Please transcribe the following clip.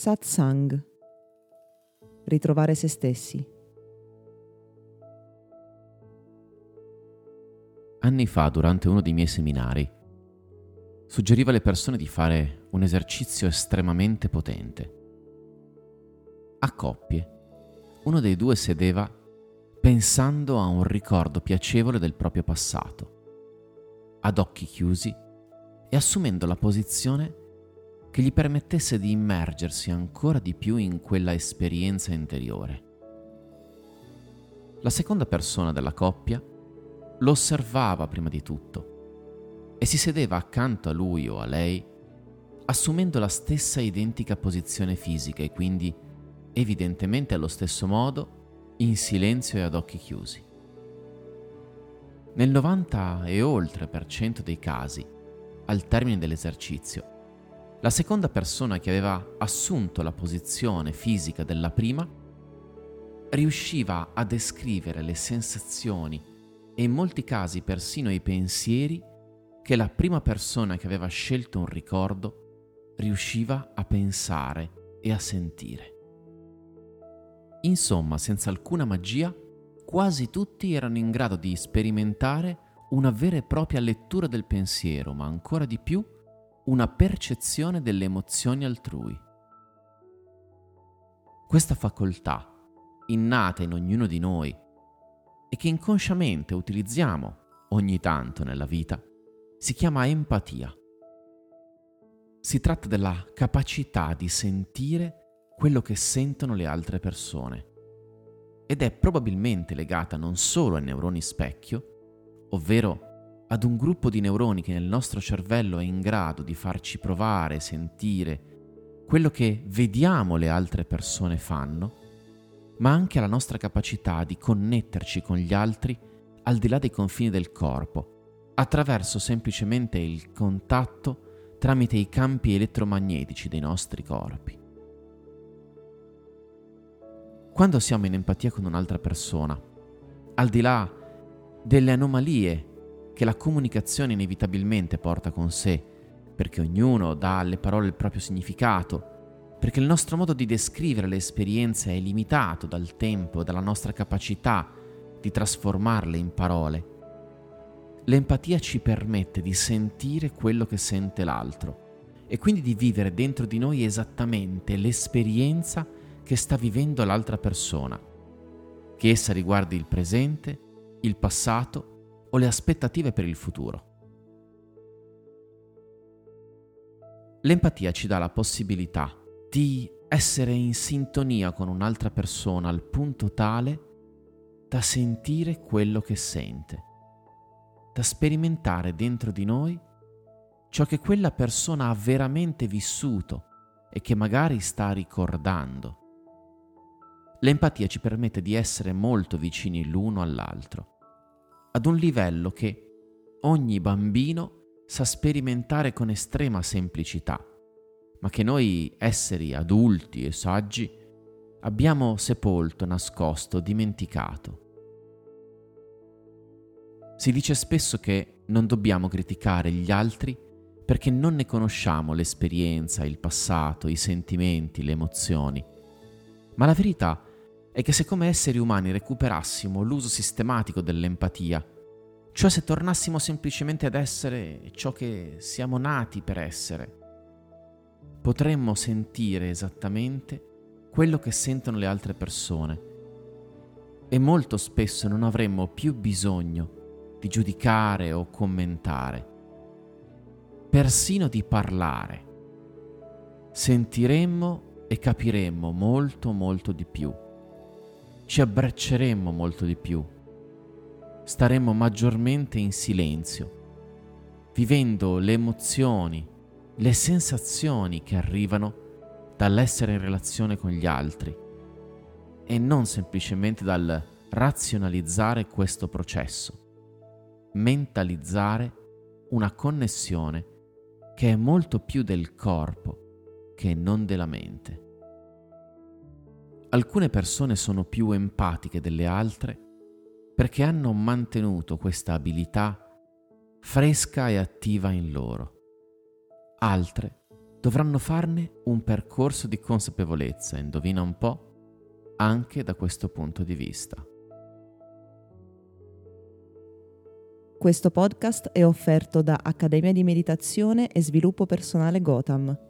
Satsang. Ritrovare se stessi. Anni fa, durante uno dei miei seminari, suggeriva alle persone di fare un esercizio estremamente potente. A coppie, uno dei due sedeva pensando a un ricordo piacevole del proprio passato, ad occhi chiusi e assumendo la posizione che gli permettesse di immergersi ancora di più in quella esperienza interiore. La seconda persona della coppia lo osservava prima di tutto e si sedeva accanto a lui o a lei assumendo la stessa identica posizione fisica e quindi evidentemente allo stesso modo in silenzio e ad occhi chiusi. Nel 90 e oltre per cento dei casi, al termine dell'esercizio, la seconda persona che aveva assunto la posizione fisica della prima riusciva a descrivere le sensazioni e in molti casi persino i pensieri che la prima persona che aveva scelto un ricordo riusciva a pensare e a sentire. Insomma, senza alcuna magia, quasi tutti erano in grado di sperimentare una vera e propria lettura del pensiero, ma ancora di più una percezione delle emozioni altrui. Questa facoltà, innata in ognuno di noi e che inconsciamente utilizziamo ogni tanto nella vita, si chiama empatia. Si tratta della capacità di sentire quello che sentono le altre persone ed è probabilmente legata non solo ai neuroni specchio, ovvero ad un gruppo di neuroni che nel nostro cervello è in grado di farci provare, sentire quello che vediamo le altre persone fanno, ma anche alla nostra capacità di connetterci con gli altri al di là dei confini del corpo, attraverso semplicemente il contatto tramite i campi elettromagnetici dei nostri corpi. Quando siamo in empatia con un'altra persona, al di là delle anomalie che la comunicazione inevitabilmente porta con sé, perché ognuno dà alle parole il proprio significato, perché il nostro modo di descrivere le esperienze è limitato dal tempo e dalla nostra capacità di trasformarle in parole. L'empatia ci permette di sentire quello che sente l'altro e quindi di vivere dentro di noi esattamente l'esperienza che sta vivendo l'altra persona, che essa riguardi il presente, il passato o le aspettative per il futuro. L'empatia ci dà la possibilità di essere in sintonia con un'altra persona al punto tale da sentire quello che sente, da sperimentare dentro di noi ciò che quella persona ha veramente vissuto e che magari sta ricordando. L'empatia ci permette di essere molto vicini l'uno all'altro ad un livello che ogni bambino sa sperimentare con estrema semplicità, ma che noi esseri adulti e saggi abbiamo sepolto, nascosto, dimenticato. Si dice spesso che non dobbiamo criticare gli altri perché non ne conosciamo l'esperienza, il passato, i sentimenti, le emozioni. Ma la verità è che se come esseri umani recuperassimo l'uso sistematico dell'empatia, cioè se tornassimo semplicemente ad essere ciò che siamo nati per essere, potremmo sentire esattamente quello che sentono le altre persone e molto spesso non avremmo più bisogno di giudicare o commentare, persino di parlare. Sentiremmo e capiremmo molto molto di più ci abbracceremmo molto di più, staremmo maggiormente in silenzio, vivendo le emozioni, le sensazioni che arrivano dall'essere in relazione con gli altri e non semplicemente dal razionalizzare questo processo, mentalizzare una connessione che è molto più del corpo che non della mente. Alcune persone sono più empatiche delle altre perché hanno mantenuto questa abilità fresca e attiva in loro. Altre dovranno farne un percorso di consapevolezza, indovina un po', anche da questo punto di vista. Questo podcast è offerto da Accademia di Meditazione e Sviluppo Personale Gotham